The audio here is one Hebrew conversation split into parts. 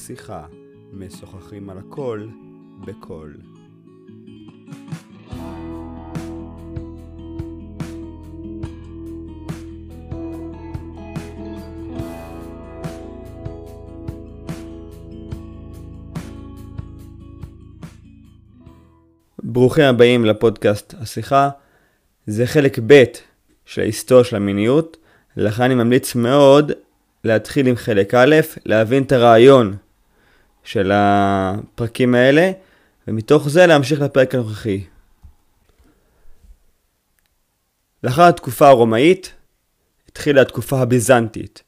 השיחה, משוחחים על הכל בקול. ברוכים הבאים לפודקאסט השיחה. זה חלק ב' של ההיסטוריה של המיניות, לכן אני ממליץ מאוד להתחיל עם חלק א', להבין את הרעיון של הפרקים האלה, ומתוך זה להמשיך לפרק הנוכחי. לאחר התקופה הרומאית, התחילה התקופה הביזנטית,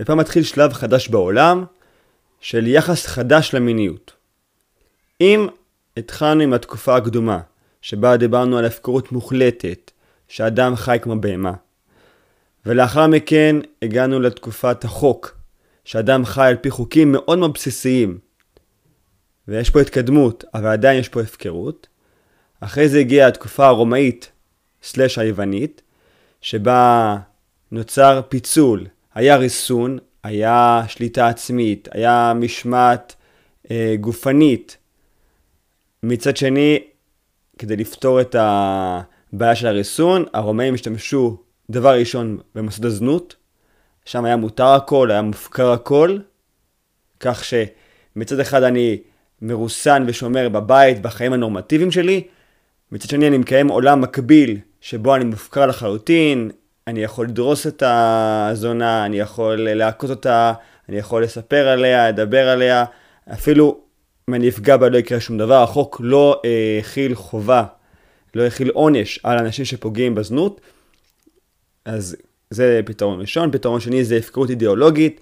ופה מתחיל שלב חדש בעולם של יחס חדש למיניות. אם התחלנו עם התקופה הקדומה, שבה דיברנו על הפקרות מוחלטת, שאדם חי כמו בהמה. ולאחר מכן הגענו לתקופת החוק, שאדם חי על פי חוקים מאוד מאוד בסיסיים. ויש פה התקדמות, אבל עדיין יש פה הפקרות. אחרי זה הגיעה התקופה הרומאית, סלש היוונית, שבה נוצר פיצול, היה ריסון, היה שליטה עצמית, היה משמעת אה, גופנית. מצד שני, כדי לפתור את הבעיה של הריסון, הרומאים השתמשו דבר ראשון במוסד הזנות, שם היה מותר הכל, היה מופקר הכל, כך שמצד אחד אני מרוסן ושומר בבית, בחיים הנורמטיביים שלי, מצד שני אני מקיים עולם מקביל, שבו אני מופקר לחלוטין, אני יכול לדרוס את הזונה, אני יכול להכות אותה, אני יכול לספר עליה, לדבר עליה, אפילו אם אני אפגע בה לא יקרה שום דבר, החוק לא אה, הכיל חובה, לא הכיל עונש על אנשים שפוגעים בזנות, אז זה פתרון ראשון. פתרון שני זה הפקרות אידיאולוגית,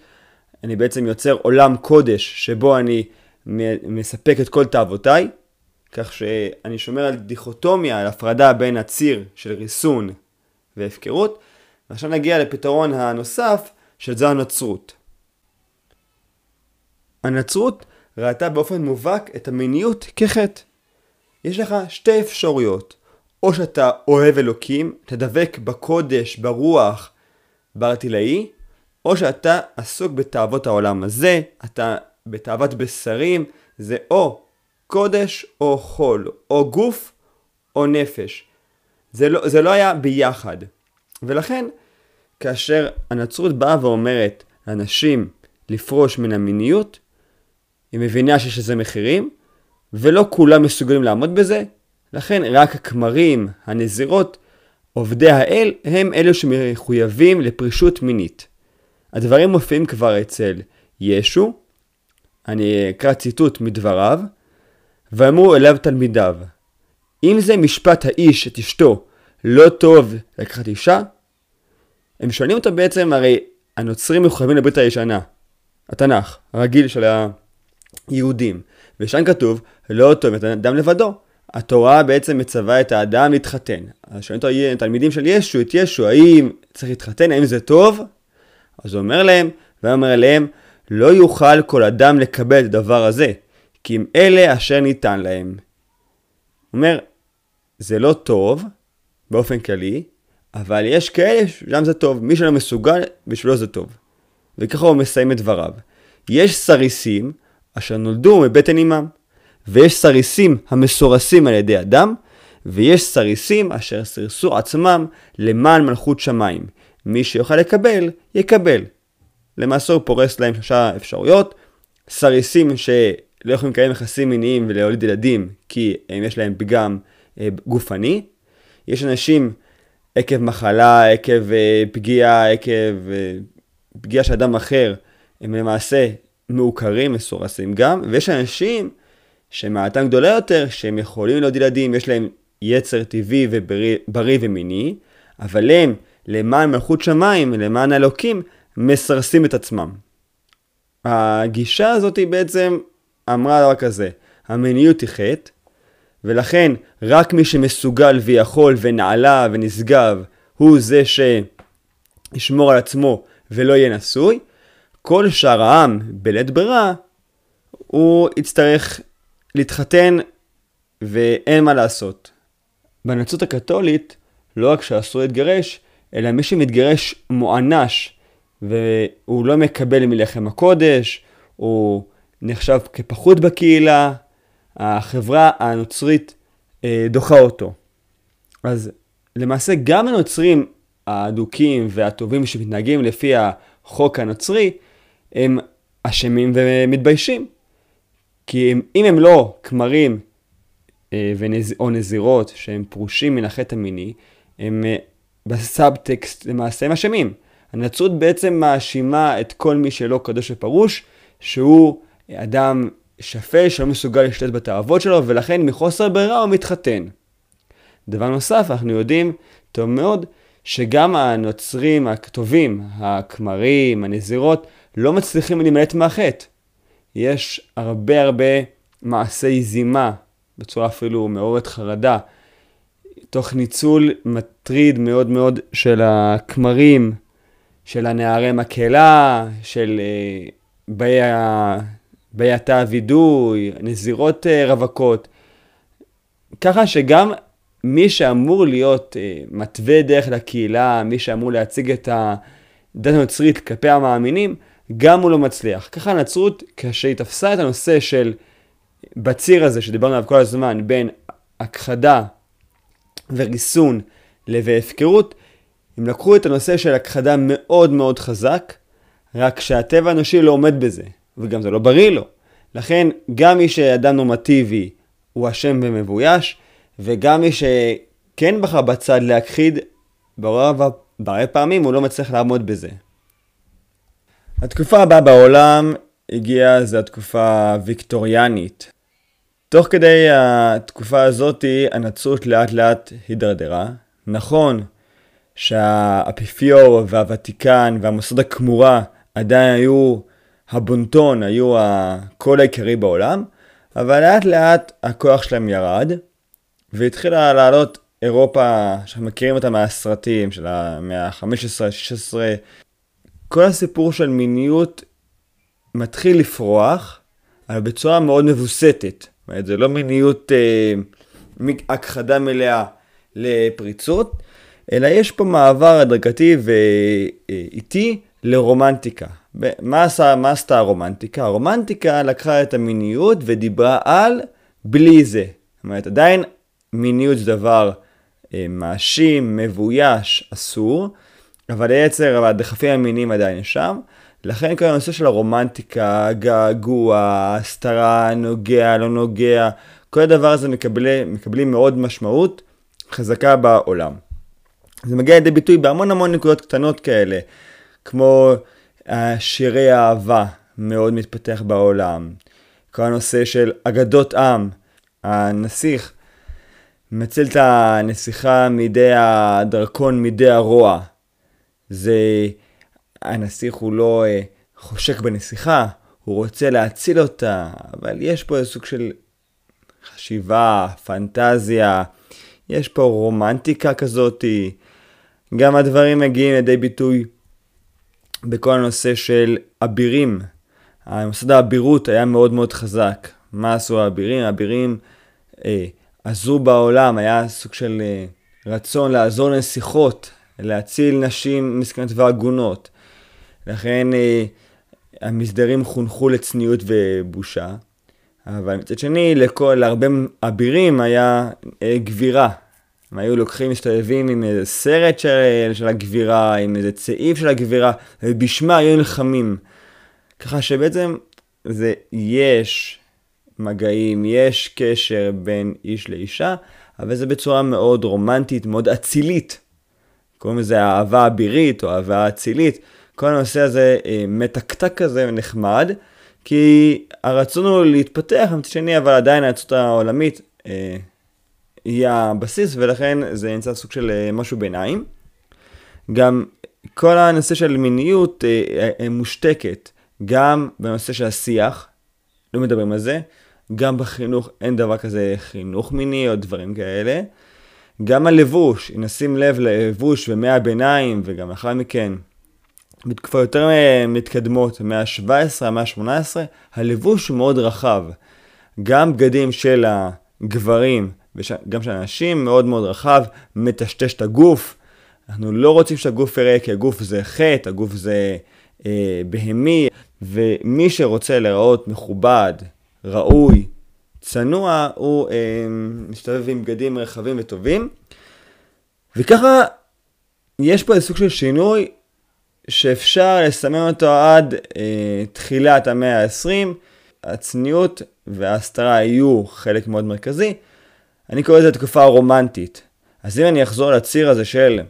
אני בעצם יוצר עולם קודש שבו אני מספק את כל תאוותיי, כך שאני שומר על דיכוטומיה, על הפרדה בין הציר של ריסון והפקרות, ועכשיו נגיע לפתרון הנוסף, שזה הנצרות. הנצרות ראתה באופן מובהק את המיניות כחטא. יש לך שתי אפשרויות, או שאתה אוהב אלוקים, אתה דבק בקודש, ברוח, בארטילאי, או שאתה עסוק בתאוות העולם הזה, אתה בתאוות בשרים, זה או קודש או חול, או גוף או נפש. זה לא, זה לא היה ביחד. ולכן, כאשר הנצרות באה ואומרת לאנשים לפרוש מן המיניות, היא מבינה שיש לזה מחירים, ולא כולם מסוגלים לעמוד בזה, לכן רק הכמרים, הנזירות, עובדי האל, הם אלו שמחויבים לפרישות מינית. הדברים מופיעים כבר אצל ישו, אני אקרא ציטוט מדבריו, ואמרו אליו תלמידיו, אם זה משפט האיש את אשתו לא טוב לקחת אישה, הם שואלים אותו בעצם, הרי הנוצרים מחויבים לברית הישנה, התנ"ך, הרגיל של היהודים, ושם כתוב, לא טוב את האדם לבדו. התורה בעצם מצווה את האדם להתחתן. אז שואלים את התלמידים של ישו, את ישו, האם צריך להתחתן, האם זה טוב? אז הוא אומר להם, ואומר להם, לא יוכל כל אדם לקבל את הדבר הזה, כי אם אלה אשר ניתן להם. הוא אומר, זה לא טוב, באופן כללי, אבל יש כאלה שגם זה טוב, מי שלא מסוגל, בשבילו זה טוב. וככה הוא מסיים את דבריו. יש סריסים אשר נולדו מבטן אמם. ויש סריסים המסורסים על ידי אדם, ויש סריסים אשר סירסו עצמם למען מלכות שמיים. מי שיוכל לקבל, יקבל. למעשה הוא פורס להם שלושה אפשרויות. סריסים שלא יכולים לקיים יחסים מיניים ולהוליד ילדים כי הם יש להם פגם אה, גופני. יש אנשים עקב מחלה, עקב אה, פגיעה, עקב אה, פגיעה של אדם אחר, הם למעשה מעוקרים, מסורסים גם, ויש אנשים שמעטם גדולה יותר, שהם יכולים להיות ילדים, יש להם יצר טבעי ובריא ומיני, אבל הם, למען מלכות שמיים, למען אלוקים, מסרסים את עצמם. הגישה הזאת היא בעצם אמרה דבר כזה, המיניות היא חטא, ולכן רק מי שמסוגל ויכול ונעלה ונשגב, הוא זה שישמור על עצמו ולא יהיה נשוי. כל שאר העם, בלית ברירה, הוא יצטרך להתחתן ואין מה לעשות. בנצרות הקתולית, לא רק שאסור להתגרש, אלא מי שמתגרש מוענש והוא לא מקבל מלחם הקודש, הוא נחשב כפחות בקהילה, החברה הנוצרית אה, דוחה אותו. אז למעשה גם הנוצרים האדוקים והטובים שמתנהגים לפי החוק הנוצרי, הם אשמים ומתביישים. כי הם, אם הם לא כמרים אה, ונז, או נזירות שהם פרושים מן החטא המיני, הם אה, בסאבטקסט למעשה הם אשמים. הנצרות בעצם מאשימה את כל מי שלא קדוש ופרוש, שהוא אדם שפל שלא מסוגל לשלט בתאוות שלו, ולכן מחוסר ברירה הוא מתחתן. דבר נוסף, אנחנו יודעים טוב מאוד שגם הנוצרים הטובים, הכמרים, הנזירות, לא מצליחים להימלט מהחטא. יש הרבה הרבה מעשי זימה, בצורה אפילו מעוררת חרדה, תוך ניצול מטריד מאוד מאוד של הכמרים, של הנערי מקהלה, של אה, באי, התא הווידוי, נזירות אה, רווקות. ככה שגם מי שאמור להיות אה, מתווה דרך לקהילה, מי שאמור להציג את הדת הנוצרית כלפי המאמינים, גם הוא לא מצליח. ככה הנצרות, כשהיא תפסה את הנושא של, בציר הזה שדיברנו עליו כל הזמן, בין הכחדה וריסון והפקרות, הם לקחו את הנושא של הכחדה מאוד מאוד חזק, רק שהטבע האנושי לא עומד בזה, וגם זה לא בריא לו. לכן, גם מי שאדם נורמטיבי הוא אשם ומבויש, וגם מי שכן בחר בצד להכחיד, בהרבה פעמים הוא לא מצליח לעמוד בזה. התקופה הבאה בעולם הגיעה, זו התקופה הוויקטוריאנית. תוך כדי התקופה הזאתי הנצרות לאט לאט הידרדרה. נכון שהאפיפיור והוותיקן והמוסד הכמורה עדיין היו הבונטון, היו הקול העיקרי בעולם, אבל לאט לאט הכוח שלהם ירד, והתחילה לעלות אירופה, שאנחנו מכירים אותה מהסרטים של המאה ה-15, ה-16, כל הסיפור של מיניות מתחיל לפרוח, אבל בצורה מאוד מבוסתת. זאת אומרת, זה לא מיניות אה, הכחדה מלאה לפריצות, אלא יש פה מעבר הדרגתי ואיטי לרומנטיקה. מה, עשה, מה עשתה הרומנטיקה? הרומנטיקה לקחה את המיניות ודיברה על בלי זה. זאת אומרת, עדיין מיניות זה דבר אה, מאשים, מבויש, אסור, אבל היצר והדחפים המיניים עדיין שם. לכן כל הנושא של הרומנטיקה, געגוע, הסתרה, נוגע, לא נוגע, כל הדבר הזה מקבלי, מקבלים מאוד משמעות חזקה בעולם. זה מגיע לידי ביטוי בהמון המון נקודות קטנות כאלה, כמו שירי אהבה מאוד מתפתח בעולם, כל הנושא של אגדות עם, הנסיך מציל את הנסיכה מידי הדרקון, מידי הרוע. זה, הנסיך הוא לא אה, חושק בנסיכה, הוא רוצה להציל אותה, אבל יש פה איזה סוג של חשיבה, פנטזיה, יש פה רומנטיקה כזאתי. גם הדברים מגיעים לידי ביטוי בכל הנושא של אבירים. המוסד האבירות היה מאוד מאוד חזק. מה עשו האבירים? האבירים אה, עזרו בעולם, היה סוג של אה, רצון לעזור לנסיכות, להציל נשים מסכנות ועגונות. לכן אה, המסדרים חונכו לצניעות ובושה. אבל מצד שני, לכל, להרבה אבירים היה אה, גבירה. הם היו לוקחים, מסתובבים עם איזה סרט של, של הגבירה, עם איזה צעיף של הגבירה, ובשמה היו נלחמים. ככה שבעצם זה יש מגעים, יש קשר בין איש לאישה, אבל זה בצורה מאוד רומנטית, מאוד אצילית. קוראים לזה אהבה אבירית או אהבה אצילית. כל הנושא הזה אה, מתקתק כזה ונחמד, כי הרצון הוא להתפתח, מצד שני, אבל עדיין הארצות העולמית אה, היא הבסיס, ולכן זה נמצא סוג של אה, משהו ביניים. גם כל הנושא של מיניות אה, אה, מושתקת, גם בנושא של השיח, לא מדברים על זה, גם בחינוך אין דבר כזה חינוך מיני או דברים כאלה. גם הלבוש, אם נשים לב ללבוש ומאה הביניים וגם לאחר מכן, בתקופה יותר מתקדמות, מאה ה-17, המאה ה-18, הלבוש הוא מאוד רחב. גם בגדים של הגברים וגם של הנשים מאוד מאוד רחב, מטשטש את הגוף. אנחנו לא רוצים שהגוף יראה כי הגוף זה חטא, הגוף זה אה, בהמי, ומי שרוצה להיראות מכובד, ראוי, צנוע, הוא אה, מסתובב עם בגדים רחבים וטובים. וככה יש פה איזה סוג של שינוי שאפשר לסמן אותו עד אה, תחילת המאה ה-20. הצניעות וההסתרה היו חלק מאוד מרכזי. אני קורא לזה תקופה רומנטית. אז אם אני אחזור לציר הזה של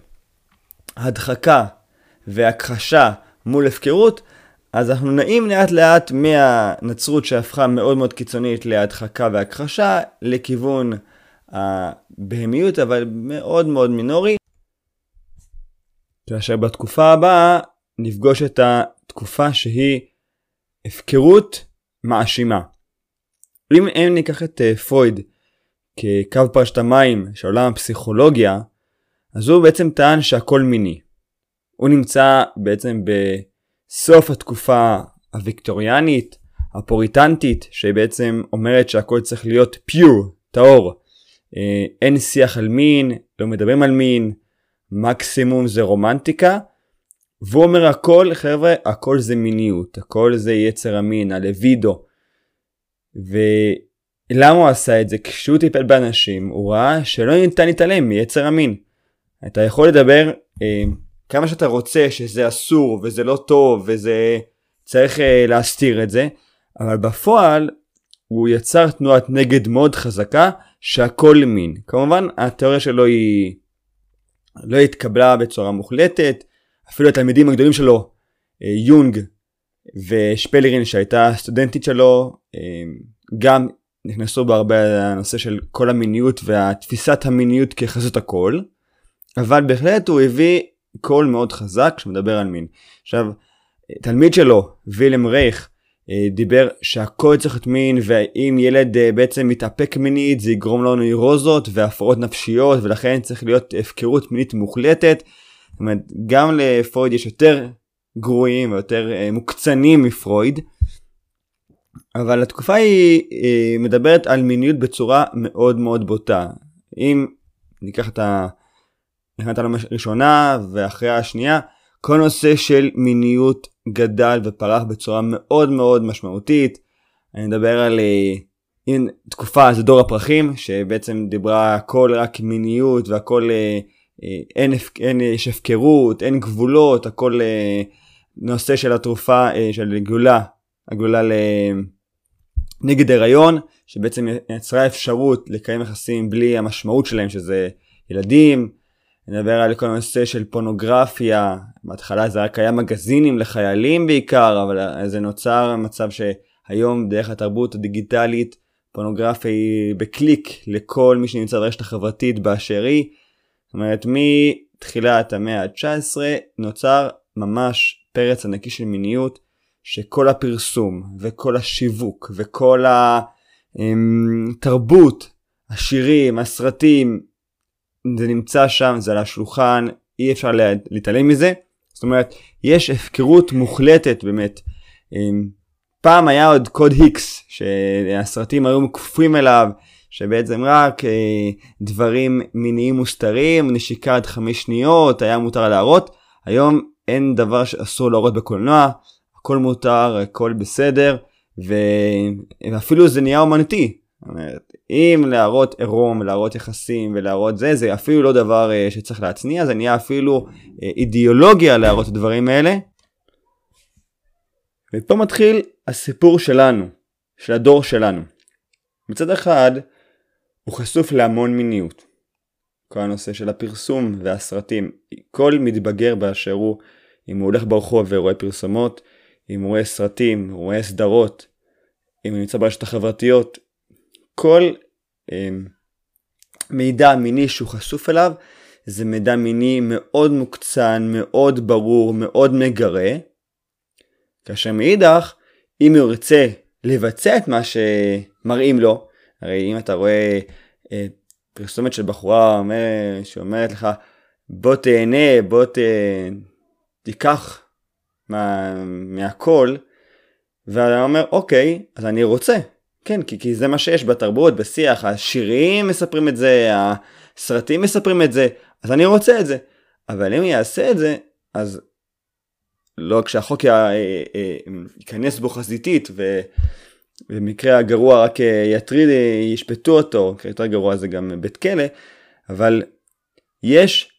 הדחקה והכחשה מול הפקרות, אז אנחנו נעים לאט לאט מהנצרות שהפכה מאוד מאוד קיצונית להדחקה והכחשה, לכיוון הבהמיות, אבל מאוד מאוד מינורי. כאשר בתקופה הבאה נפגוש את התקופה שהיא הפקרות מאשימה. אם, אם ניקח את uh, פרויד כקו פרשת המים של עולם הפסיכולוגיה, אז הוא בעצם טען שהכל מיני. הוא נמצא בעצם בסוף התקופה הוויקטוריאנית, הפוריטנטית, שבעצם אומרת שהכל צריך להיות פיור, טהור. אה, אין שיח על מין, לא מדברים על מין, מקסימום זה רומנטיקה. והוא אומר הכל, חבר'ה, הכל זה מיניות, הכל זה יצר המין, הלווידו. ולמה הוא עשה את זה? כשהוא טיפל באנשים, הוא ראה שלא ניתן להתעלם מיצר המין. אתה יכול לדבר אה, כמה שאתה רוצה שזה אסור וזה לא טוב וזה צריך אה, להסתיר את זה, אבל בפועל הוא יצר תנועת נגד מאוד חזקה שהכל מין. כמובן התיאוריה שלו היא לא התקבלה בצורה מוחלטת, אפילו התלמידים הגדולים שלו, אה, יונג ושפלרין שהייתה סטודנטית שלו, אה, גם נכנסו בהרבה לנושא של כל המיניות והתפיסת המיניות כחזות הכל, אבל בהחלט הוא הביא קול מאוד חזק שמדבר על מין. עכשיו, תלמיד שלו, וילם רייך, אה, דיבר שהכל צריך להיות מין ואם ילד בעצם מתאפק מינית זה יגרום לו נוירוזות והפרעות נפשיות ולכן צריך להיות הפקרות מינית מוחלטת זאת אומרת, גם לפרויד יש יותר גרועים ויותר אה, מוקצנים מפרויד, אבל התקופה היא, היא מדברת על מיניות בצורה מאוד מאוד בוטה. אם ניקח את מלחמת העולם הראשונה ואחרי השנייה, כל נושא של מיניות גדל ופרח בצורה מאוד מאוד משמעותית. אני מדבר על אם אה, תקופה זה דור הפרחים שבעצם דיברה הכל רק מיניות והכל אה, אה, אין, אין, יש הפקרות, אין גבולות, הכל אה, נושא של התרופה אה, של גלולה, הגלולה נגד הריון, שבעצם יצרה אפשרות לקיים יחסים בלי המשמעות שלהם, שזה ילדים. נדבר על כל הנושא של פונוגרפיה, בהתחלה זה רק היה מגזינים לחיילים בעיקר, אבל זה נוצר מצב שהיום דרך התרבות הדיגיטלית, פונוגרפיה היא בקליק לכל מי שנמצא ברשת החברתית באשר היא. זאת אומרת, מתחילת המאה ה-19 נוצר ממש פרץ ענקי של מיניות, שכל הפרסום וכל השיווק וכל התרבות, השירים, הסרטים, זה נמצא שם, זה על השולחן, אי אפשר להתעלם מזה. זאת אומרת, יש הפקרות מוחלטת באמת. פעם היה עוד קוד היקס, שהסרטים היו כפופים אליו, שבעצם רק אה, דברים מיניים מוסתרים, נשיקה עד חמש שניות, היה מותר להראות. היום אין דבר שאסור להראות בקולנוע, הכל מותר, הכל בסדר. ואפילו זה נהיה אומנותי. אם להראות עירום, להראות יחסים ולהראות זה, זה אפילו לא דבר אה, שצריך להצניע, זה נהיה אפילו אה, אידיאולוגיה להראות את הדברים האלה. ופה מתחיל הסיפור שלנו, של הדור שלנו. מצד אחד, הוא חשוף להמון מיניות. כל הנושא של הפרסום והסרטים, כל מתבגר באשר הוא, אם הוא הולך ברחוב ורואה פרסומות, אם הוא רואה סרטים, הוא רואה סדרות, אם הוא נמצא ברשת החברתיות, כל אה, מידע מיני שהוא חשוף אליו, זה מידע מיני מאוד מוקצן, מאוד ברור, מאוד מגרה, כאשר מאידך, אם הוא ירצה לבצע את מה שמראים לו, הרי אם אתה רואה אה, פרסומת של בחורה אומר, שאומרת לך בוא תהנה, בוא ת... תיקח מה... מהכל, ואתה אומר אוקיי, אז אני רוצה, כן, כי, כי זה מה שיש בתרבות, בשיח, השירים מספרים את זה, הסרטים מספרים את זה, אז אני רוצה את זה. אבל אם יעשה את זה, אז לא כשהחוק ייכנס בו חזיתית ובמקרה הגרוע רק יטריד, ישפטו אותו, יותר גרוע זה גם בית כלא, אבל יש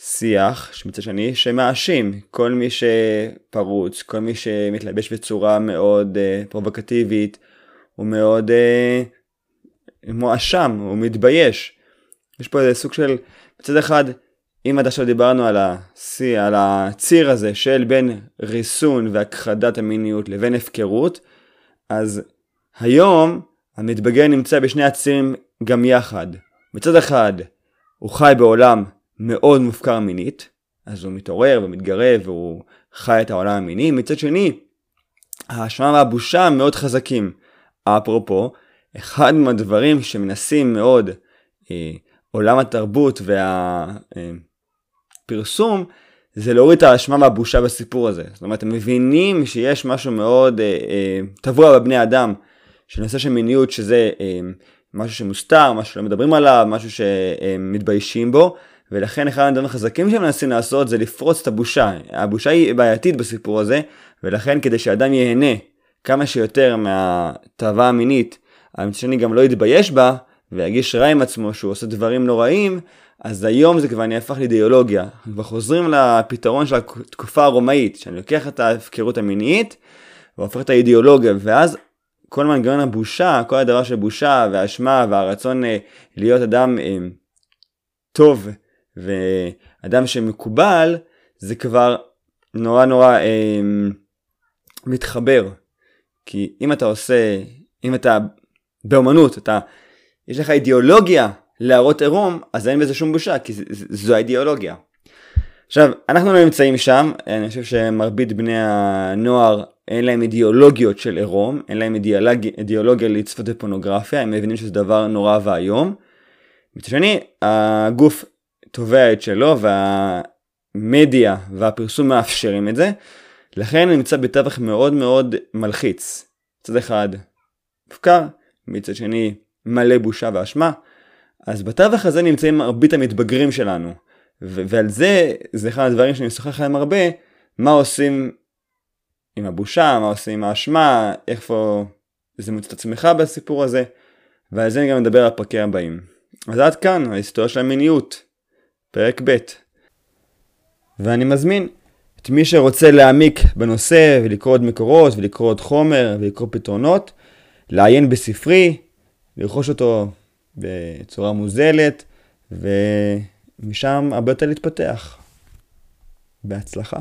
שיח שמצד שני שמאשים כל מי שפרוץ, כל מי שמתלבש בצורה מאוד uh, פרובוקטיבית, הוא מאוד uh, מואשם, הוא מתבייש. יש פה איזה סוג של, מצד אחד, אם עד עכשיו דיברנו על, השיא, על הציר הזה של בין ריסון והכחדת המיניות לבין הפקרות, אז היום המתבגר נמצא בשני הצירים גם יחד. מצד אחד, הוא חי בעולם מאוד מופקר מינית, אז הוא מתעורר ומתגרה והוא חי את העולם המיני. מצד שני, האשמה והבושה מאוד חזקים. אפרופו, אחד מהדברים שמנסים מאוד אה, עולם התרבות והפרסום, אה, זה להוריד את האשמה והבושה בסיפור הזה. זאת אומרת, הם מבינים שיש משהו מאוד אה, אה, טבוע בבני אדם, שנושא של מיניות שזה אה, משהו שמוסתר, משהו שלא מדברים עליו, משהו שהם מתביישים בו, ולכן אחד הדברים החזקים שהם מנסים לעשות זה לפרוץ את הבושה. הבושה היא בעייתית בסיפור הזה, ולכן כדי שאדם ייהנה כמה שיותר מהתאווה המינית, המצד שני גם לא יתבייש בה, וירגיש רע עם עצמו שהוא עושה דברים נוראים, אז היום זה כבר נהפך לאידיאולוגיה. אנחנו כבר חוזרים לפתרון של התקופה הרומאית, שאני לוקח את ההפקרות המינית, והופך את האידיאולוגיה, ואז כל מנגנון הבושה, כל הדבר של בושה והאשמה והרצון אה, להיות אדם אה, טוב ואדם שמקובל, זה כבר נורא נורא אה, מתחבר. כי אם אתה עושה, אם אתה באמנות, אתה, יש לך אידיאולוגיה להראות עירום, אז אין בזה שום בושה, כי זו האידיאולוגיה. עכשיו, אנחנו לא נמצאים שם, אני חושב שמרבית בני הנוער אין להם אידיאולוגיות של עירום, אין להם אידיאולוג... אידיאולוגיה לצפות בפונוגרפיה, הם מבינים שזה דבר נורא ואיום. מצד שני, הגוף תובע את שלו והמדיה והפרסום מאפשרים את זה, לכן נמצא בתווך מאוד מאוד מלחיץ. מצד אחד מופקר, מצד שני מלא בושה ואשמה, אז בתווך הזה נמצאים מרבית המתבגרים שלנו. ו- ועל זה, זה אחד הדברים שאני משוחח עליהם הרבה, מה עושים עם הבושה, מה עושים עם האשמה, איפה זה מוצא את עצמך בסיפור הזה, ועל זה אני גם מדבר על הפרקים הבאים. אז עד כאן, ההיסטוריה של המיניות, פרק ב'. ואני מזמין את מי שרוצה להעמיק בנושא ולקרוא עוד מקורות ולקרוא עוד חומר ולקרוא פתרונות, לעיין בספרי, לרכוש אותו בצורה מוזלת, ומשם הרבה יותר להתפתח. בהצלחה.